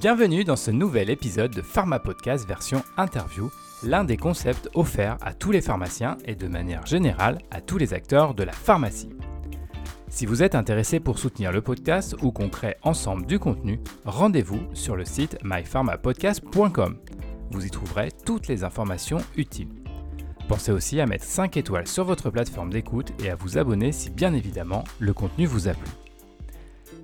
Bienvenue dans ce nouvel épisode de Pharma Podcast version interview, l'un des concepts offerts à tous les pharmaciens et de manière générale à tous les acteurs de la pharmacie. Si vous êtes intéressé pour soutenir le podcast ou qu'on crée ensemble du contenu, rendez-vous sur le site mypharmapodcast.com. Vous y trouverez toutes les informations utiles. Pensez aussi à mettre 5 étoiles sur votre plateforme d'écoute et à vous abonner si bien évidemment le contenu vous a plu.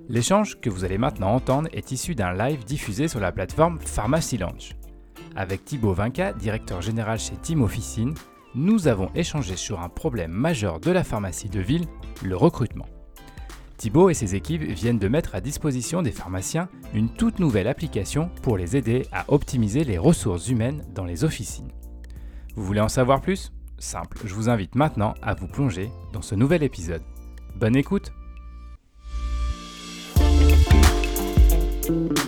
L'échange que vous allez maintenant entendre est issu d'un live diffusé sur la plateforme Pharmacy Launch. Avec Thibaut Vinca, directeur général chez Team Officine, nous avons échangé sur un problème majeur de la pharmacie de ville, le recrutement. Thibaut et ses équipes viennent de mettre à disposition des pharmaciens une toute nouvelle application pour les aider à optimiser les ressources humaines dans les officines. Vous voulez en savoir plus? Simple, je vous invite maintenant à vous plonger dans ce nouvel épisode. Bonne écoute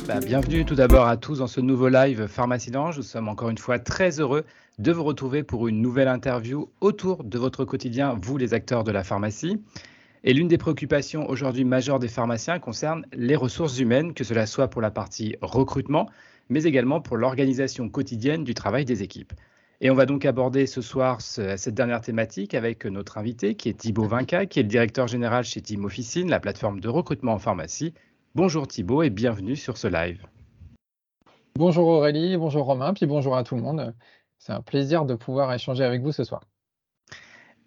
Bah, bienvenue tout d'abord à tous dans ce nouveau live Pharmacie d'Ange. Nous sommes encore une fois très heureux de vous retrouver pour une nouvelle interview autour de votre quotidien, vous les acteurs de la pharmacie. Et l'une des préoccupations aujourd'hui majeures des pharmaciens concerne les ressources humaines, que cela soit pour la partie recrutement, mais également pour l'organisation quotidienne du travail des équipes. Et on va donc aborder ce soir cette dernière thématique avec notre invité qui est Thibaut Vinca, qui est le directeur général chez Team Officine, la plateforme de recrutement en pharmacie, Bonjour Thibaut et bienvenue sur ce live. Bonjour Aurélie, bonjour Romain, puis bonjour à tout le monde. C'est un plaisir de pouvoir échanger avec vous ce soir.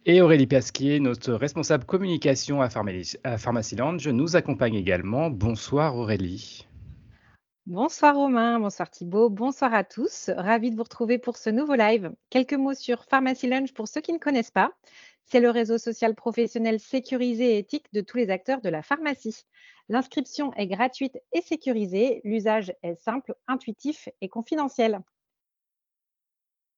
Et Aurélie Pasquier, notre responsable communication à, Pharmacy Lounge, nous accompagne également. Bonsoir Aurélie. Bonsoir Romain, bonsoir Thibaut, bonsoir à tous. Ravi de vous retrouver pour ce nouveau live. Quelques mots sur Pharmacy Lounge pour ceux qui ne connaissent pas. C'est le réseau social professionnel sécurisé et éthique de tous les acteurs de la pharmacie. L'inscription est gratuite et sécurisée. L'usage est simple, intuitif et confidentiel.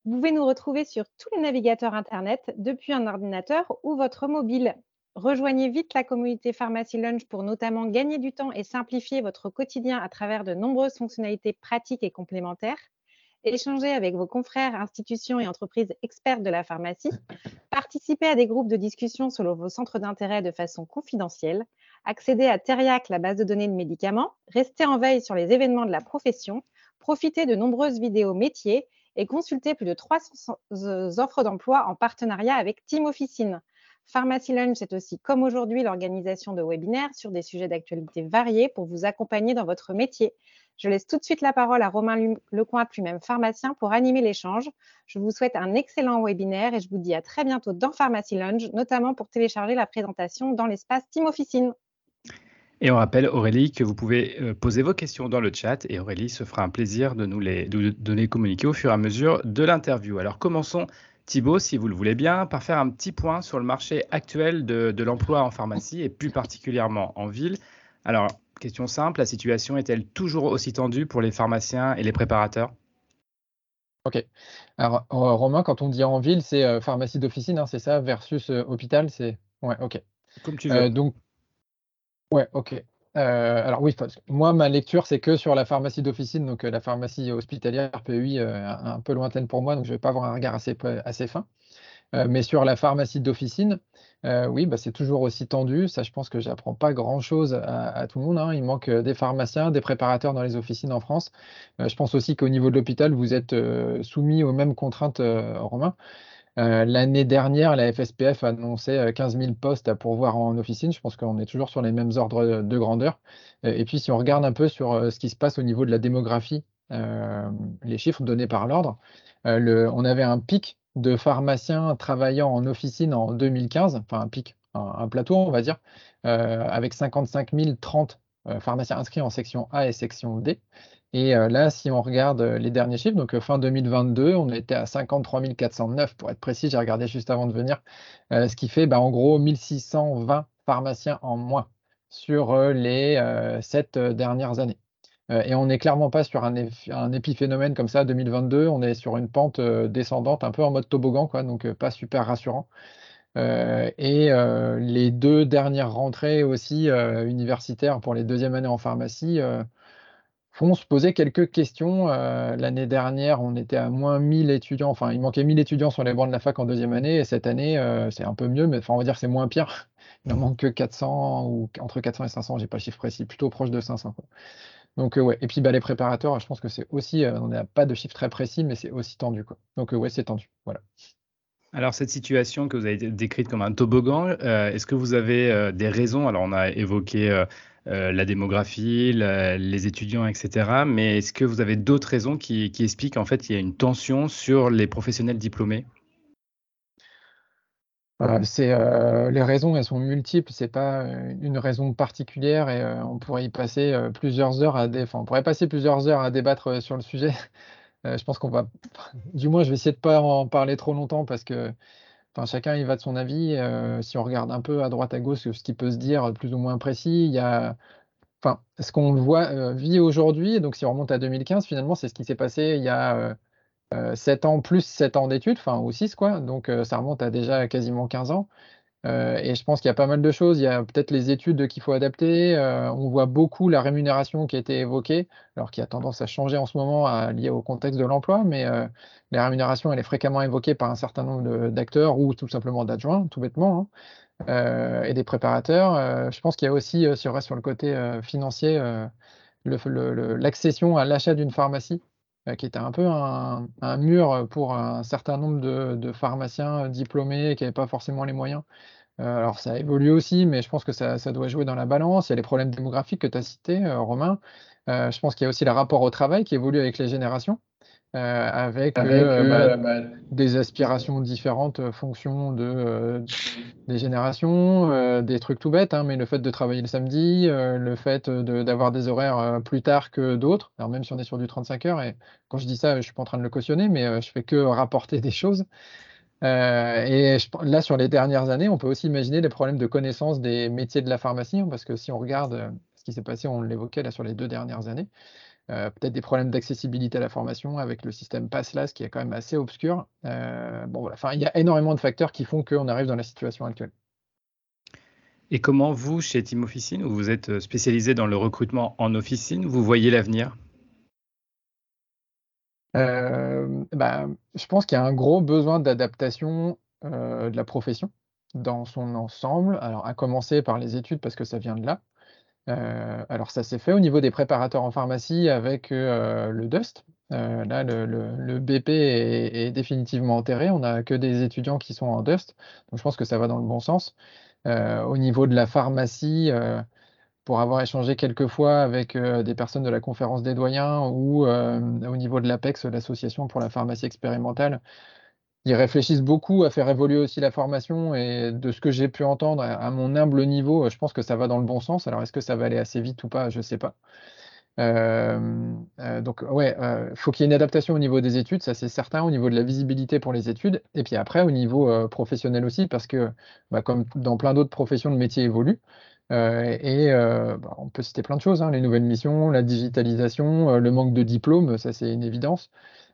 Vous pouvez nous retrouver sur tous les navigateurs Internet depuis un ordinateur ou votre mobile. Rejoignez vite la communauté Pharmacy Lunch pour notamment gagner du temps et simplifier votre quotidien à travers de nombreuses fonctionnalités pratiques et complémentaires. Échangez avec vos confrères, institutions et entreprises expertes de la pharmacie. Participez à des groupes de discussion sur vos centres d'intérêt de façon confidentielle accédez à Teriac, la base de données de médicaments, restez en veille sur les événements de la profession, profitez de nombreuses vidéos métiers et consultez plus de 300 offres d'emploi en partenariat avec Team Officine. Pharmacy Lunch, c'est aussi, comme aujourd'hui, l'organisation de webinaires sur des sujets d'actualité variés pour vous accompagner dans votre métier. Je laisse tout de suite la parole à Romain Lecointe, lui-même pharmacien, pour animer l'échange. Je vous souhaite un excellent webinaire et je vous dis à très bientôt dans Pharmacy Lunch, notamment pour télécharger la présentation dans l'espace Team Officine. Et on rappelle, Aurélie, que vous pouvez euh, poser vos questions dans le chat et Aurélie se fera un plaisir de nous les, de, communiquer au fur et à mesure de l'interview. Alors commençons, Thibaut, si vous le voulez bien, par faire un petit point sur le marché actuel de, de l'emploi en pharmacie et plus particulièrement en ville. Alors, question simple, la situation est-elle toujours aussi tendue pour les pharmaciens et les préparateurs? Ok. Alors, Romain, quand on dit en ville, c'est euh, pharmacie d'officine, hein, c'est ça, versus euh, hôpital, c'est. Ouais, ok. Comme tu veux. donc, Ouais, OK. Euh, alors oui, moi, ma lecture, c'est que sur la pharmacie d'officine, donc euh, la pharmacie hospitalière PEI, euh, un peu lointaine pour moi, donc je ne vais pas avoir un regard assez, assez fin. mais sur la pharmacie d'officine, oui, bah, c'est toujours aussi tendu. Ça, je pense que j'apprends pas grand-chose à, tout le monde. Hein. Il manque des pharmaciens, des préparateurs dans les officines en France. je pense aussi qu'au niveau de l'hôpital, vous êtes soumis aux mêmes contraintes, Romain. Euh, l'année dernière, la FSPF a annoncé 15 euh, 000 postes à pourvoir en officine. Je pense qu'on est toujours sur les mêmes ordres de grandeur. Euh, et puis, si on regarde un peu sur ce qui se passe au niveau de la démographie, les chiffres donnés par l'ordre, on avait un pic de pharmaciens travaillant en officine en 2015, enfin un pic, un, plateau, on va dire, avec 55 030 pharmaciens inscrits en section A et section D. Et euh, là, si on regarde euh, les derniers chiffres, donc euh, fin 2022, on était à 53 409 pour être précis, j'ai regardé juste avant de venir, ce qui fait bah, en gros 1620 pharmaciens en moins sur les sept dernières années. et on n'est clairement pas sur un, épiphénomène comme ça, 2022, on est sur une pente descendante, un peu en mode toboggan, donc pas super rassurant. et les deux dernières rentrées aussi universitaires pour les deuxièmes années en pharmacie font se poser quelques questions. Euh, l'année dernière, on était à moins 1000 étudiants, enfin, il manquait 1000 étudiants sur les bancs de la fac en deuxième année, et cette année, euh, c'est un peu mieux, mais enfin, on va dire c'est moins pire. Il en manque que 400 ou entre 400 et 500, j'ai pas le chiffre précis, plutôt proche de 500. Donc, ouais. Et puis, bah, les préparateurs, je pense que c'est aussi, on n'a pas de chiffre très précis, mais c'est aussi tendu. Donc, ouais, c'est tendu. Voilà. Alors, cette situation que vous avez décrite comme un toboggan, est-ce que vous avez des raisons? Alors, on a évoqué la démographie, les étudiants, etc. Mais est-ce que vous avez d'autres raisons qui, expliquent en fait qu'il y a une tension sur les professionnels diplômés? C'est les raisons, elles sont multiples. C'est pas une raison particulière et on pourrait y passer plusieurs heures à on pourrait passer plusieurs heures à débattre sur le sujet. je pense qu'on va, du moins, je vais essayer de pas en parler trop longtemps parce que, enfin, chacun il va de son avis. si on regarde un peu à droite à gauche ce qui peut se dire plus ou moins précis, il y a, enfin, ce qu'on voit vit aujourd'hui. Donc, si on remonte à 2015, finalement, c'est ce qui s'est passé il y a 7 ans plus 7 ans d'études, enfin, ou 6 quoi, donc ça remonte à déjà quasiment 15 ans. Et je pense qu'il y a pas mal de choses. Il y a peut-être les études qu'il faut adapter. on voit beaucoup la rémunération qui a été évoquée, alors qui a tendance à changer en ce moment à, lié au contexte de l'emploi, mais la rémunération, elle est fréquemment évoquée par un certain nombre d'acteurs ou tout simplement d'adjoints, tout bêtement, hein, et des préparateurs. je pense qu'il y a aussi, sur le côté financier, l'accession à l'achat d'une pharmacie euh, qui était un peu un, mur pour un certain nombre de, pharmaciens diplômés qui n'avaient pas forcément les moyens. Euh, alors ça a évolué aussi, mais je pense que ça, doit jouer dans la balance. Il y a les problèmes démographiques que tu as cités, euh, Romain. je pense qu'il y a aussi le rapport au travail qui évolue avec les générations. Euh, avec, euh, euh, bah, bah, des aspirations différentes fonction de, des générations, des trucs tout bêtes, hein, mais le fait de travailler le samedi, le fait d'avoir des horaires plus tard que d'autres, alors même si on est sur du 35 heures, et quand je dis ça, je suis pas en train de le cautionner, mais je fais que rapporter des choses. et là, sur les dernières années, on peut aussi imaginer les problèmes de connaissance des métiers de la pharmacie, hein, parce que si on regarde ce qui s'est passé, on l'évoquait là sur les deux dernières années, euh, peut-être des problèmes d'accessibilité à la formation avec le système PASSLAS qui est quand même assez obscur. Euh, bon, voilà. enfin, il y a énormément de facteurs qui font qu'on arrive dans la situation actuelle. Et comment vous, chez Team Officine, où vous êtes spécialisé dans le recrutement en officine, vous voyez l'avenir? Euh, bah, Je pense qu'il y a un gros besoin d'adaptation de la profession dans son ensemble. Alors, à commencer par les études, parce que ça vient de là. Euh, alors ça s'est fait au niveau des préparateurs en pharmacie avec euh, le DUST. Euh, là, le, BP est, définitivement enterré. On n'a que des étudiants qui sont en DUST. Donc je pense que ça va dans le bon sens. au niveau de la pharmacie, pour avoir échangé quelques fois avec des personnes de la conférence des doyens ou au niveau de l'APEX, l'association pour la pharmacie expérimentale, ils réfléchissent beaucoup à faire évoluer aussi la formation et de ce que j'ai pu entendre à, mon humble niveau, je pense que ça va dans le bon sens. Alors est-ce que ça va aller assez vite ou pas, je ne sais pas. Euh, euh, donc ouais, euh, faut qu'il y ait une adaptation au niveau des études, ça c'est certain, au niveau de la visibilité pour les études, et puis après au niveau professionnel aussi, parce que bah, comme dans plein d'autres professions, le métier évolue. et bah, on peut citer plein de choses, hein, les nouvelles missions, la digitalisation, le manque de diplômes, ça c'est une évidence.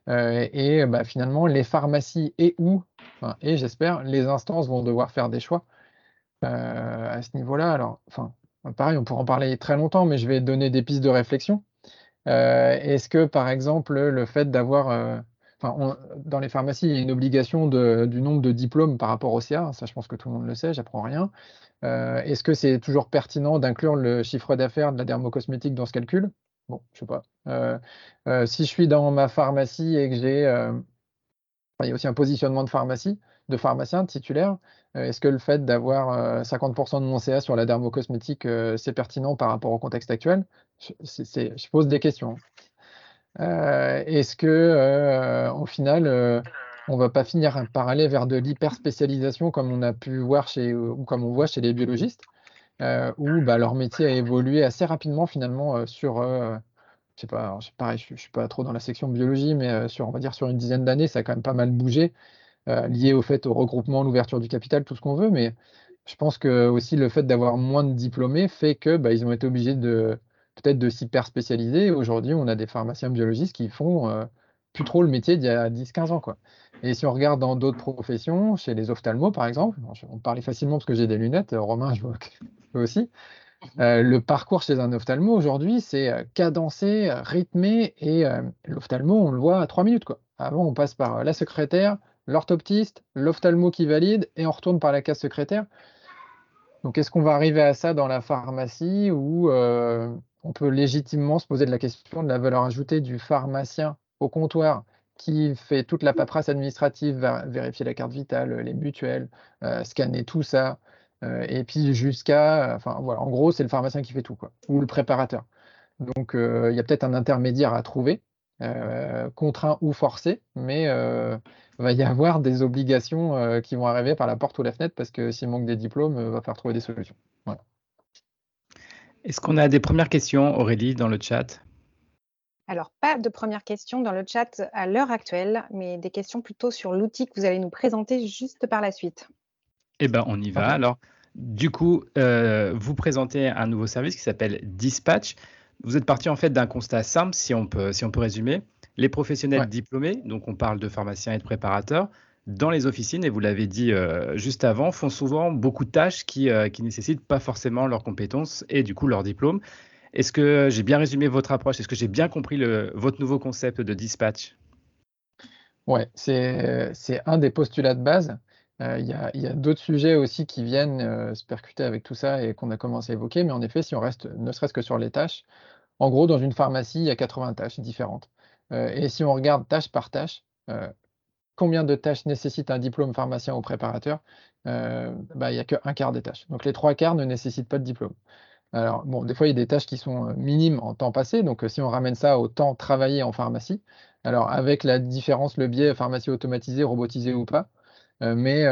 Euh, et bah, finalement, les pharmacies et où, et j'espère, les instances vont devoir faire des choix euh, à ce niveau-là. Alors, enfin, pareil, on pourra en parler très longtemps, mais je vais donner des pistes de réflexion. Euh, est-ce que, par exemple, le fait d'avoir dans les pharmacies, il y a une obligation du nombre de diplômes par rapport au CA. Ça, je pense que tout le monde le sait, j'apprends rien. Est-ce que c'est toujours pertinent d'inclure le chiffre d'affaires de la dermocosmétique dans ce calcul? Bon, je sais pas. Euh, euh, si je suis dans ma pharmacie et que j'ai. Euh, il y a aussi un positionnement de pharmacie, de pharmacien titulaire. Est-ce que le fait d'avoir 50% de mon CA sur la dermocosmétique, c'est pertinent par rapport au contexte actuel? Je, pose des questions. Est-ce que, au final, on va pas finir par aller vers de l'hyperspécialisation comme on a pu voir chez, ou comme on voit chez les biologistes? Où bah, leur métier a évolué assez rapidement finalement euh, sur, euh, je sais pas, pareil, je, ne suis pas trop dans la section biologie, mais sur, on va dire sur une dizaine d'années, ça a quand même pas mal bougé, lié au fait au regroupement, l'ouverture du capital, tout ce qu'on veut, mais je pense que aussi le fait d'avoir moins de diplômés fait que bah, ils ont été obligés de peut-être de s'hyper spécialiser. Aujourd'hui, on a des pharmaciens biologistes qui font plus trop le métier d'il y a 10-15 ans. Quoi. Et si on regarde dans d'autres professions, chez les ophtalmos par exemple, on parlait facilement parce que j'ai des lunettes, Romain, je vois aussi. Euh, le parcours chez un ophtalmo aujourd'hui, c'est euh, cadencé, rythmé, et euh, l'ophtalmo, on le voit à trois minutes. Quoi. Avant, on passe par la secrétaire, l'orthoptiste, l'ophtalmo qui valide, et on retourne par la case secrétaire. Donc, est-ce qu'on va arriver à ça dans la pharmacie où on peut légitimement se poser de la question de la valeur ajoutée du pharmacien au comptoir qui fait toute la paperasse administrative, vérifier la carte vitale, les mutuelles, scanner tout ça, et puis jusqu'à, enfin voilà, en gros, c'est le pharmacien qui fait tout, quoi, ou le préparateur. Donc, il y a peut-être un intermédiaire à trouver, contraint ou forcé, mais il va y avoir des obligations qui vont arriver par la porte ou la fenêtre parce que s'il manque des diplômes, il va falloir trouver des solutions. Est-ce qu'on a des premières questions, Aurélie, dans le chat? Alors, pas de premières questions dans le chat à l'heure actuelle, mais des questions plutôt sur l'outil que vous allez nous présenter juste par la suite. Eh bien, on y va. Alors, du coup, euh, vous présentez un nouveau service qui s'appelle Dispatch. Vous êtes parti en fait d'un constat simple, si on peut, si on peut résumer. Les professionnels diplômés, donc on parle de pharmaciens et de préparateurs, dans les officines, et vous l'avez dit euh, juste avant, font souvent beaucoup de tâches qui ne euh, nécessitent pas forcément leurs compétences et du coup leur diplôme. Est-ce que j'ai bien résumé votre approche? Est-ce que j'ai bien compris votre nouveau concept de dispatch? Oui, c'est un des postulats de base. Euh, il y a, d'autres sujets aussi qui viennent euh, se percuter avec tout ça et qu'on a commencé à évoquer. Mais en effet, si on reste ne serait-ce que sur les tâches, en gros, dans une pharmacie, il y a 80 tâches différentes. Euh, et si on regarde tâche par tâche, combien de tâches nécessitent un diplôme pharmacien ou préparateur? Bah, Il n'y a qu'un quart des tâches. Donc les trois quarts ne nécessitent pas de diplôme. Alors, bon, des fois, il y a des tâches qui sont euh, minimes en temps passé. Donc, euh, si on ramène ça au temps travaillé en pharmacie, alors avec la différence, le biais pharmacie automatisée, robotisée ou pas, euh, mais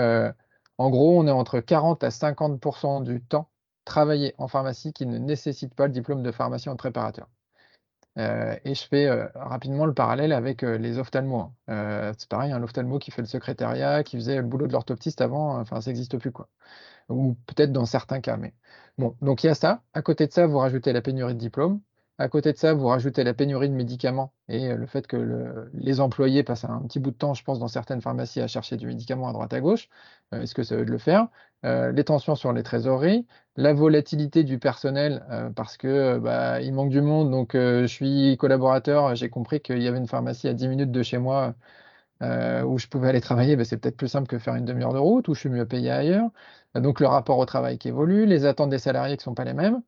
en gros, on est entre 40 à 50% du temps travaillé en pharmacie qui ne nécessite pas le diplôme de pharmacien ou de préparateur. et je fais rapidement le parallèle avec les ophtalmos. Hein. c'est pareil, un ophtalmo qui fait le secrétariat, qui faisait le boulot de l'orthoptiste avant, enfin, ça n'existe plus. quoi ou peut-être dans certains cas. Mais bon, donc il y a ça. À côté de ça, vous rajoutez la pénurie de diplômes. À côté de ça, vous rajoutez la pénurie de médicaments et euh, le fait que les employés passent un petit bout de temps, je pense, dans certaines pharmacies à chercher du médicament à droite à gauche. Euh, est-ce que ça veut le faire? Euh, Les tensions sur les trésoreries, la volatilité du personnel parce que bah, il manque du monde. Donc, je suis collaborateur. J'ai compris qu'il y avait une pharmacie à 10 minutes de chez moi euh, où je pouvais aller travailler, ben, c'est peut-être plus simple que faire une demi-heure de route, où je suis mieux payé ailleurs. Euh, donc le rapport au travail qui évolue, les attentes des salariés qui ne sont pas les mêmes.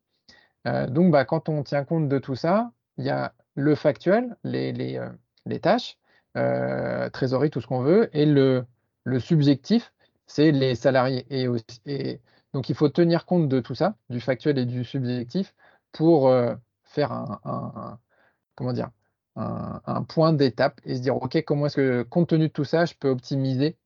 Euh, donc bah, quand on tient compte de tout ça, il y a le factuel, les, tâches, trésorerie, tout ce qu'on veut, et le, subjectif, c'est les salariés. Donc il faut tenir compte de tout ça, du factuel et du subjectif, pour faire un comment dire, un, point d'étape et se dire, OK, comment est-ce que, compte tenu de tout ça, je peux optimiser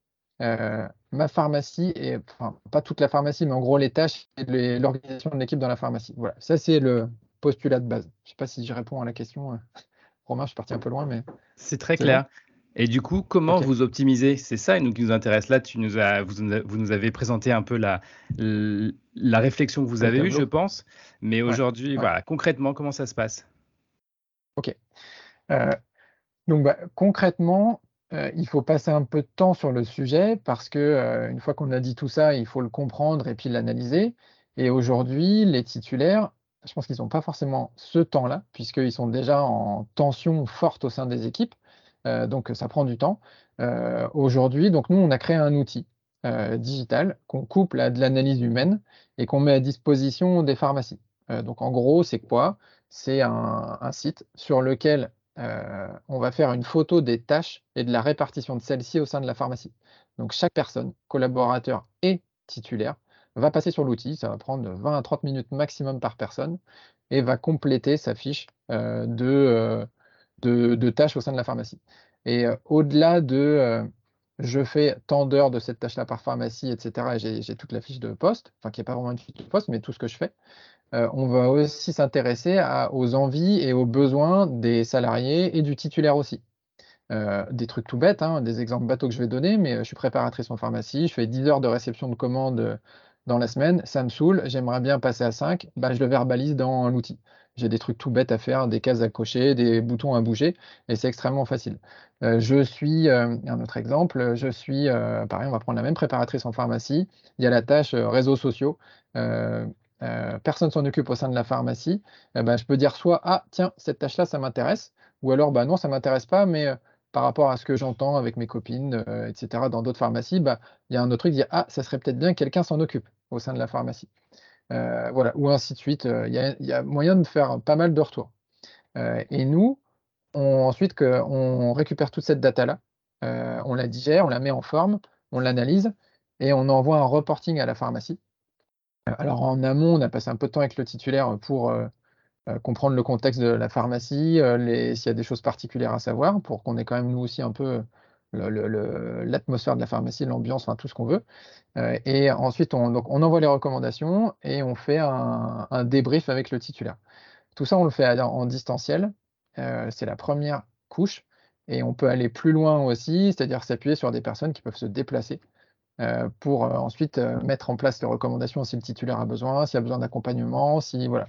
euh, ma pharmacie, et enfin, pas toute la pharmacie, mais en gros les tâches et l'organisation de l'équipe dans la pharmacie. Voilà, ça c'est le postulat de base. Je ne sais pas si je réponds à la question. Euh, Romain, je suis parti un peu loin, mais. C'est très clair. Et du coup, comment vous optimisez? C'est ça qui nous intéresse. Là, tu nous as, vous, nous avez présenté un peu la, la réflexion que vous avez eue, je pense. Mais aujourd'hui, voilà, concrètement, comment ça se passe? Ok. Euh, donc bah, concrètement, euh, il faut passer un peu de temps sur le sujet parce que euh, une fois qu'on a dit tout ça, il faut le comprendre et puis l'analyser. Et aujourd'hui, les titulaires, je pense qu'ils n'ont pas forcément ce temps-là, puisqu'ils sont déjà en tension forte au sein des équipes. donc ça prend du temps. aujourd'hui, donc nous, on a créé un outil digital qu'on couple à de l'analyse humaine et qu'on met à disposition des pharmacies. donc en gros, c'est quoi? C'est un, un, site sur lequel euh, on va faire une photo des tâches et de la répartition de celles-ci au sein de la pharmacie. Donc chaque personne, collaborateur et titulaire, va passer sur l'outil. Ça va prendre 20 à 30 minutes maximum par personne et va compléter sa fiche euh, euh, de, de, tâches au sein de la pharmacie. Et au-delà de je fais tant d'heures de cette tâche-là par pharmacie, etc., et j'ai toute la fiche de poste, enfin qui n'est pas vraiment une fiche de poste, mais tout ce que je fais, euh, on va aussi s'intéresser aux envies et aux besoins des salariés et du titulaire aussi. Euh, des trucs tout bêtes, hein, des exemples bateaux que je vais donner, mais euh, je suis préparatrice en pharmacie, je fais 10 heures de réception de commandes dans la semaine, ça me saoule, j'aimerais bien passer à 5, bah, je le verbalise dans l'outil. J'ai des trucs tout bêtes à faire, des cases à cocher, des boutons à bouger, et c'est extrêmement facile. je suis, un autre exemple, je suis, pareil, on va prendre la même préparatrice en pharmacie, il y a la tâche réseaux sociaux. Euh, personne s'en occupe au sein de la pharmacie, eh ben, je peux dire soit ah tiens cette tâche là ça m'intéresse ou alors bah non ça m'intéresse pas mais euh, par rapport à ce que j'entends avec mes copines euh, etc dans d'autres pharmacies bah il y a un autre truc qui dit ah ça serait peut-être bien que quelqu'un s'en occupe au sein de la pharmacie voilà, ou ainsi de suite. Il y, a, moyen de faire pas mal de retours. et nous, ensuite, on récupère toute cette data-là, on la digère, on la met en forme, on l'analyse et on envoie un reporting à la pharmacie. Alors en amont, on a passé un peu de temps avec le titulaire pour euh, comprendre le contexte de la pharmacie, euh, s'il y a des choses particulières à savoir, pour qu'on ait quand même nous aussi un peu l'atmosphère de la pharmacie, l'ambiance, enfin tout ce qu'on veut. Euh, et ensuite, on envoie les recommandations et on fait un, débrief avec le titulaire. Tout ça, on le fait en distanciel. c'est la première couche. Et on peut aller plus loin aussi, c'est-à-dire s'appuyer sur des personnes qui peuvent se déplacer pour ensuite mettre en place les recommandations si le titulaire a besoin, s'il a besoin d'accompagnement, si voilà.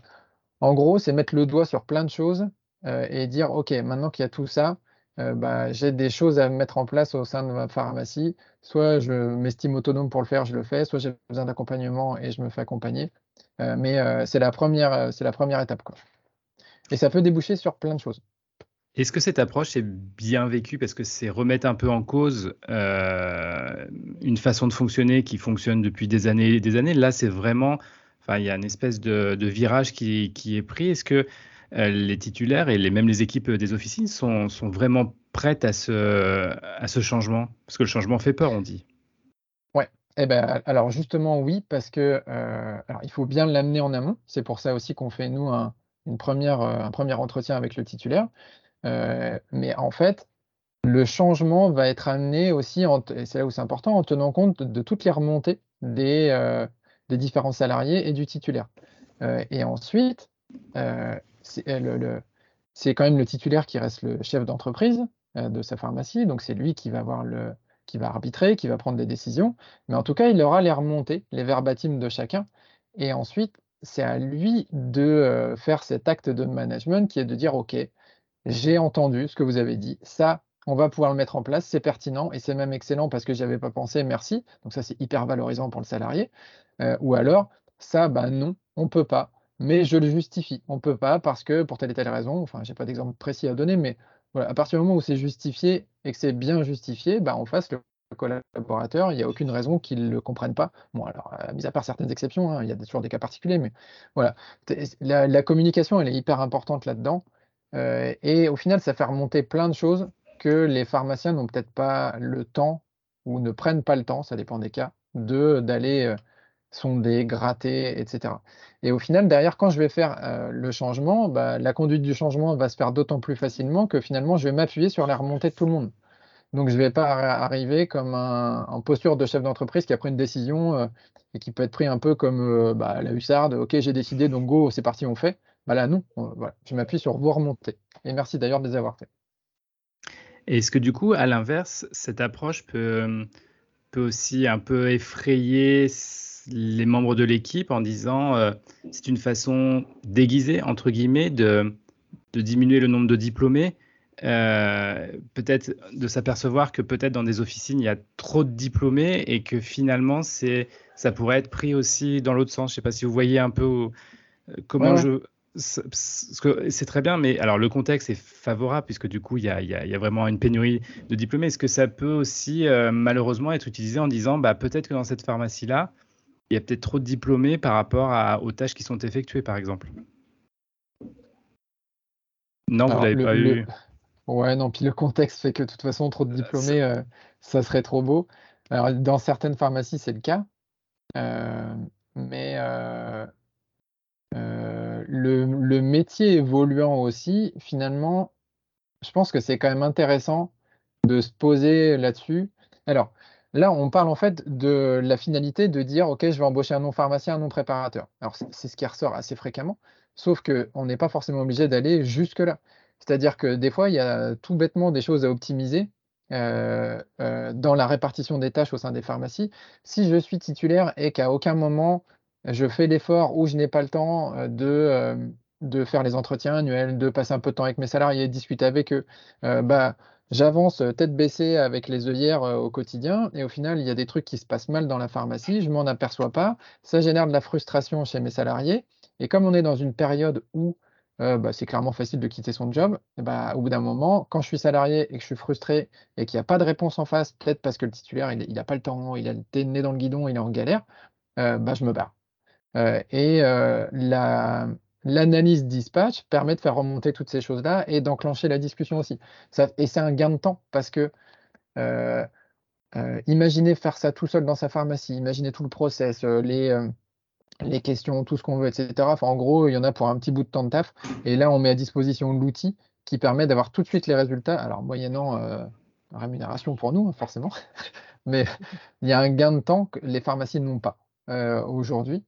En gros, c'est mettre le doigt sur plein de choses euh, et dire, OK, maintenant qu'il y a tout ça, euh, bah, j'ai des choses à mettre en place au sein de ma pharmacie. Soit je m'estime autonome pour le faire, je le fais, soit j'ai besoin d'accompagnement et je me fais accompagner. Euh, mais c'est la, première, étape. Et ça peut déboucher sur plein de choses. Est-ce que cette approche est bien vécue parce que c'est remettre un peu en cause une façon de fonctionner qui fonctionne depuis des années et des années? Là, c'est vraiment il y a une espèce de, virage qui, est pris. Est-ce que euh, les titulaires et même les équipes des officines sont, vraiment prêtes à ce, changement? Parce que le changement fait peur, on dit. Ouais. Eh ben, alors justement, oui, parce que euh, il faut bien l'amener en amont. C'est pour ça aussi qu'on fait, nous, un, une première, euh, un premier entretien avec le titulaire. Mais en fait, le changement va être amené aussi, et c'est là où c'est important, en tenant compte de, toutes les remontées des, des différents salariés et du titulaire. Euh, et ensuite, euh, euh, c'est quand même le titulaire qui reste le chef d'entreprise de sa pharmacie, donc c'est lui qui va avoir le, qui va arbitrer, qui va prendre des décisions, mais en tout cas, il aura les remontées, les verbatims de chacun, et ensuite, c'est à lui de faire cet acte de management qui est de dire, OK, j'ai entendu ce que vous avez dit, ça, on va pouvoir le mettre en place, c'est pertinent et c'est même excellent parce que je avais pas pensé, merci. Donc ça, c'est hyper valorisant pour le salarié. Euh, ou alors, ça, bah non, on peut pas, mais je le justifie. On peut pas parce que pour telle et telle raison, enfin, je n'ai pas d'exemple précis à donner, mais voilà, à partir du moment où c'est justifié et que c'est bien justifié, bah, en face, le collaborateur, il n'y a aucune raison qu'il ne le comprenne pas. Bon, alors, euh, mis à part certaines exceptions, hein, il y a toujours des cas particuliers, mais voilà. La, communication, elle est hyper importante là-dedans. Euh, et au final, ça fait remonter plein de choses que les pharmaciens n'ont peut-être pas le temps ou ne prennent pas le temps, ça dépend des cas, de d'aller sonder, gratter, etc. Et au final, derrière, quand je vais faire euh, le changement, bah, la conduite du changement va se faire d'autant plus facilement que finalement, je vais m'appuyer sur la remontée de tout le monde. Donc, je ne vais pas arriver comme un, en posture de chef d'entreprise qui a pris une décision euh, et qui peut être pris un peu comme euh, bah, la hussarde. OK, j'ai décidé, donc go, c'est parti, on fait. Bah là, non. voilà. Je m'appuie sur vos remontées. Et merci d'ailleurs de les avoir fait. Est-ce que du coup, à l'inverse, cette approche peut, peut aussi un peu effrayer les membres de l'équipe en disant euh, c'est une façon déguisée, entre guillemets, de, de diminuer le nombre de diplômés. Euh, peut-être de s'apercevoir que peut-être dans des officines il y a trop de diplômés et que finalement c'est ça pourrait être pris aussi dans l'autre sens. Je ne sais pas si vous voyez un peu euh, comment je c'est très bien, mais alors le contexte est favorable puisque du coup il y a, y a, vraiment une pénurie de diplômés. Est-ce que ça peut aussi malheureusement être utilisé en disant bah, peut-être que dans cette pharmacie là, il y a peut-être trop de diplômés par rapport à, aux tâches qui sont effectuées, par exemple? Non, vous n'avez pas eu. Ouais, non, puis le contexte fait que de toute façon, trop de euh, diplômés, euh, ça serait trop beau. Alors, dans certaines pharmacies, c'est le cas. Euh, mais le, le, métier évoluant aussi, finalement, je pense que c'est quand même intéressant de se poser là-dessus. Alors, Là, on parle en fait de la finalité de dire OK, je vais embaucher un non-pharmacien, un non-préparateur. Alors, c'est ce qui ressort assez fréquemment, sauf qu'on n'est pas forcément obligé d'aller jusque-là. C'est-à-dire que des fois, il y a tout bêtement des choses à optimiser euh, euh, dans la répartition des tâches au sein des pharmacies. Si je suis titulaire et qu'à aucun moment je fais l'effort ou je n'ai pas le temps euh, de, de faire les entretiens annuels, de passer un peu de temps avec mes salariés, discuter avec eux, bah, J'avance euh, tête baissée avec les œillères euh, au quotidien et au final, il y a des trucs qui se passent mal dans la pharmacie, je m'en aperçois pas, ça génère de la frustration chez mes salariés et comme on est dans une période où euh, bah, c'est clairement facile de quitter son job, bah, au bout d'un moment, quand je suis salarié et que je suis frustré et qu'il n'y a pas de réponse en face, peut-être parce que le titulaire, il n'a pas le temps, il a le nez dans le guidon, il est en galère, bah, je me barre. Et l'analyse dispatch permet de faire remonter toutes ces choses-là et d'enclencher la discussion aussi. et c'est un gain de temps parce que imaginez faire ça tout seul dans sa pharmacie, imaginez tout le process, les, questions, tout ce qu'on veut, etc. En gros, il y en a pour un petit bout de temps de taf. Et là, on met à disposition l'outil qui permet d'avoir tout de suite les résultats. Alors, moyennant rémunération pour nous, hein, forcément. Mais il y a un gain de temps que les pharmacies n'ont pas aujourd'hui.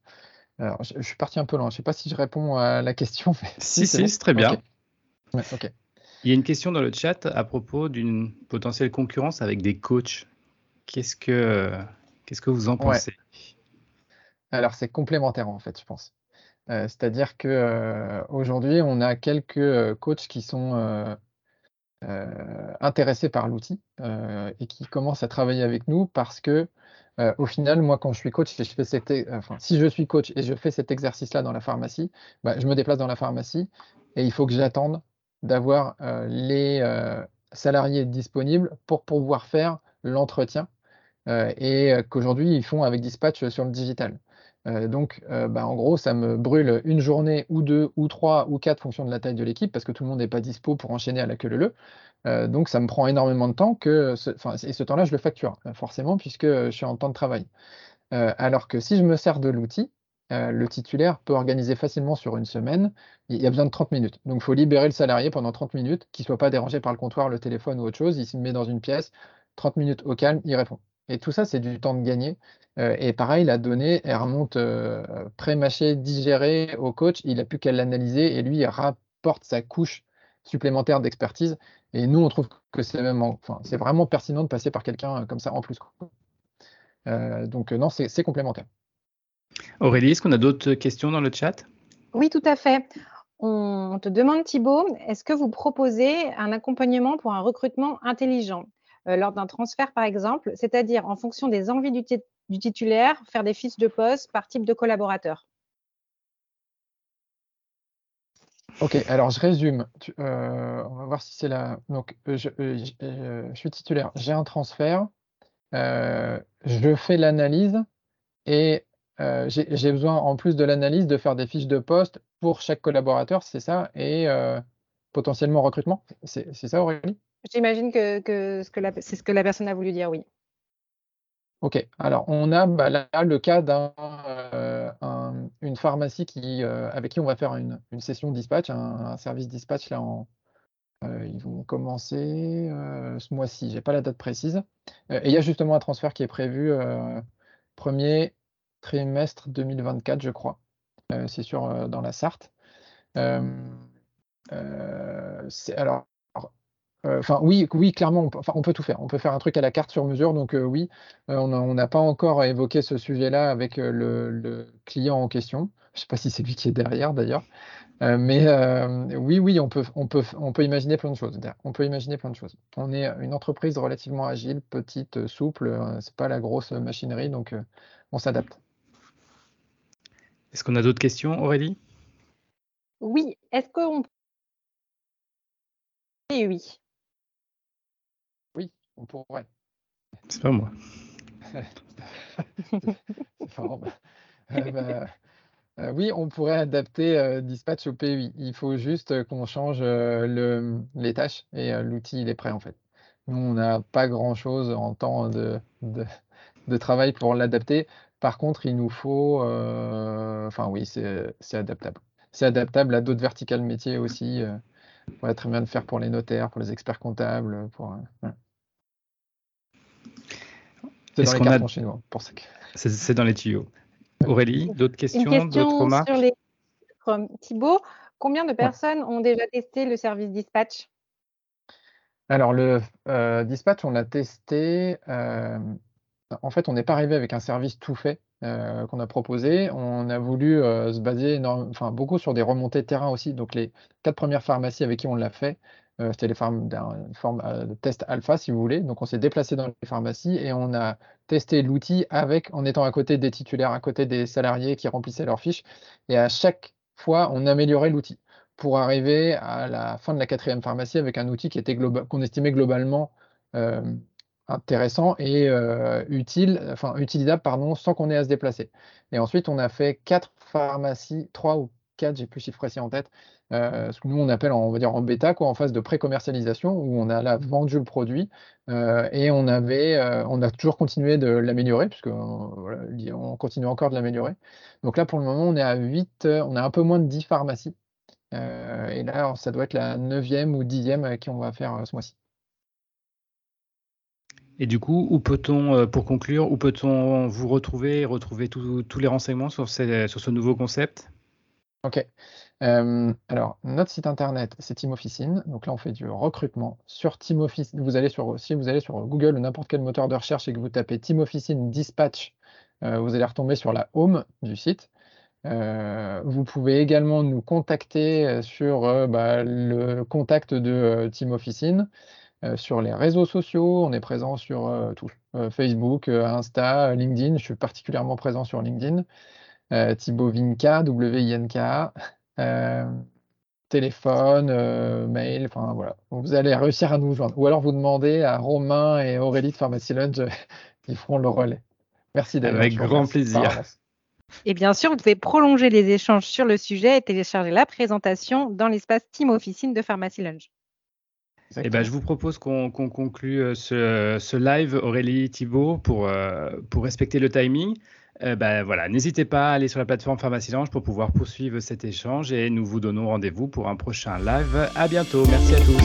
Alors, je, suis parti un peu loin. Je ne sais pas si je réponds à la question. si, si, c'est très bien. Il y a une question dans le chat à propos d'une potentielle concurrence avec des coachs. Qu'est-ce que, qu'est-ce que vous en pensez? Alors, c'est complémentaire, en fait, je pense. c'est-à-dire qu'aujourd'hui, on a quelques coachs qui sont intéressés par l'outil et qui commencent à travailler avec nous parce que euh, au final, moi, quand je suis coach, enfin, si je suis coach et je fais cet exercice-là dans la pharmacie, bah, je me déplace dans la pharmacie et il faut que j'attende d'avoir euh, les euh, salariés disponibles pour pouvoir faire l'entretien et qu'aujourd'hui, ils font avec Dispatch sur le digital. Donc, bah, en gros, ça me brûle une journée ou deux ou trois ou quatre, fonction de la taille de l'équipe, parce que tout le monde n'est pas dispo pour enchaîner à la queue leu. Euh, donc ça me prend énormément de temps que ce, et ce temps-là, je le facture euh, forcément puisque je suis en temps de travail. Euh, alors que si je me sers de l'outil, le titulaire peut organiser facilement sur une semaine, il y a besoin de 30 minutes. Donc il faut libérer le salarié pendant 30 minutes, qu'il ne soit pas dérangé par le comptoir, le téléphone ou autre chose. Il se met dans une pièce, 30 minutes au calme, il répond. Et tout ça, c'est du temps de gagner. et pareil, la donnée, elle remonte pré-mâchée, digérée au coach. Il n'a plus qu'à l'analyser et lui, il rapporte sa couche supplémentaire d'expertise. Et nous, on trouve que c'est même, enfin, c'est vraiment pertinent de passer par quelqu'un euh, comme ça en plus. Euh, donc euh, non, c'est complémentaire. Aurélie, est-ce qu'on a d'autres questions dans le chat? Oui, tout à fait. On te demande, Thibault, est-ce que vous proposez un accompagnement pour un recrutement intelligent? Lors d'un transfert, par exemple, c'est-à-dire en fonction des envies du, titulaire, faire des fiches de poste par type de collaborateur Ok, alors je résume. Euh, on va voir si c'est la. Donc, euh, euh, je, suis titulaire, j'ai un transfert, je fais l'analyse et j'ai besoin, en plus de l'analyse, de faire des fiches de poste pour chaque collaborateur, c'est ça, et potentiellement recrutement. C'est ça, Aurélie? J'imagine que, c'est ce que la personne a voulu dire, oui. Ok, alors on a bah, le cas d'une euh, pharmacie euh, avec qui on va faire une, session dispatch, un, service dispatch là en, euh, ils vont commencer ce mois-ci, j'ai pas la date précise. et il y a justement un transfert qui est prévu premier trimestre 2024, je crois. c'est sûr dans la Sarthe. alors euh, enfin, oui, oui, clairement, on peut, on peut tout faire. On peut faire un truc à la carte sur mesure. Donc, euh, oui, euh, on n'a pas encore évoqué ce sujet-là avec le, client en question. Je ne sais pas si c'est lui qui est derrière d'ailleurs. mais oui, oui, on peut, on, peut, on peut imaginer plein de choses. On peut imaginer plein de choses. On est une entreprise relativement agile, petite, souple. c'est pas la grosse machinerie, donc on s'adapte. Est-ce qu'on a d'autres questions, Aurélie? Oui. Est-ce qu'on oui. On pourrait. C'est pas moi. Euh, bah, euh, oui, on pourrait adapter euh, Dispatch au PUI. Il faut juste qu'on change le, les tâches et l'outil, il est prêt en fait. Nous, on n'a pas grand-chose en temps de, de, travail pour l'adapter. Par contre, il nous faut... Enfin oui, c'est adaptable. C'est adaptable à d'autres verticales métiers aussi. on pourrait très bien le faire pour les notaires, pour les experts comptables. Pour, c'est dans les cartons chez nous, pour ça. C'est dans les tuyaux. Aurélie, d'autres questions, d'autres remarques? sur les... Thibaut, combien de personnes ont déjà testé le service dispatch? Alors, le euh, dispatch, on l'a testé. Euh, en fait, on n'est pas arrivé avec un service tout fait euh, qu'on a proposé. On a voulu se baser enfin, beaucoup sur des remontées de terrain aussi. Donc, les quatre premières pharmacies avec qui on l'a fait, euh, c'était les forme euh, de test alpha, si vous voulez. Donc, on s'est déplacé dans les pharmacies et on a testé l'outil avec, en étant à côté des titulaires, à côté des salariés qui remplissaient leurs fiches. Et à chaque fois, on améliorait l'outil pour arriver à la fin de la quatrième pharmacie avec un outil qui était qu'on estimait globalement euh, intéressant et utile, enfin utilisable pardon, sans qu'on ait à se déplacer. Et ensuite, on a fait quatre pharmacies, trois ou quatre, j'ai plus le chiffre précis en tête, ce que nous on appelle en, on va dire en bêta, quoi, en phase de pré-commercialisation, où on a là vendu le produit et on avait, on a toujours continué de l'améliorer, puisque on continue encore de l'améliorer. Donc là, pour le moment, on est à 8, on a un peu moins de 10 pharmacies. et là, ça doit être la neuvième ou dixième avec qui on va faire ce mois-ci. Et du coup, où peut-on, euh, pour conclure, où peut-on vous retrouver et retrouver tous les renseignements sur, ce nouveau concept? Ok. Euh, alors, notre site internet, c'est Team Officine. Donc là, on fait du recrutement sur Team. Vous allez sur, si vous allez sur Google ou n'importe quel moteur de recherche et que vous tapez Team Officine Dispatch, euh, vous allez retomber sur la home du site. vous pouvez également nous contacter sur bah, le contact de Team Officine. Euh, sur les réseaux sociaux, on est présent sur euh, tout. Euh, Facebook, Insta, LinkedIn. Je suis particulièrement présent sur LinkedIn. Thibaut Vinka, W-I-N-K. téléphone, mail, enfin voilà. Vous allez réussir à nous joindre. Ou alors vous demandez à Romain et Aurélie de Pharmacy Lunch, ils feront le relais. Merci d'être Avec grand plaisir. Et bien sûr, vous pouvez prolonger les échanges sur le sujet et télécharger la présentation dans l'espace Team Officine de Pharmacy Lunch. Eh ben, je vous propose qu'on conclue euh, ce, live, Aurélie Thibault, pour, euh, pour respecter le timing. Euh, ben, voilà, n'hésitez pas à aller sur la plateforme Pharmacie pour pouvoir poursuivre cet échange et nous vous donnons rendez-vous pour un prochain live. À bientôt. Merci à tous.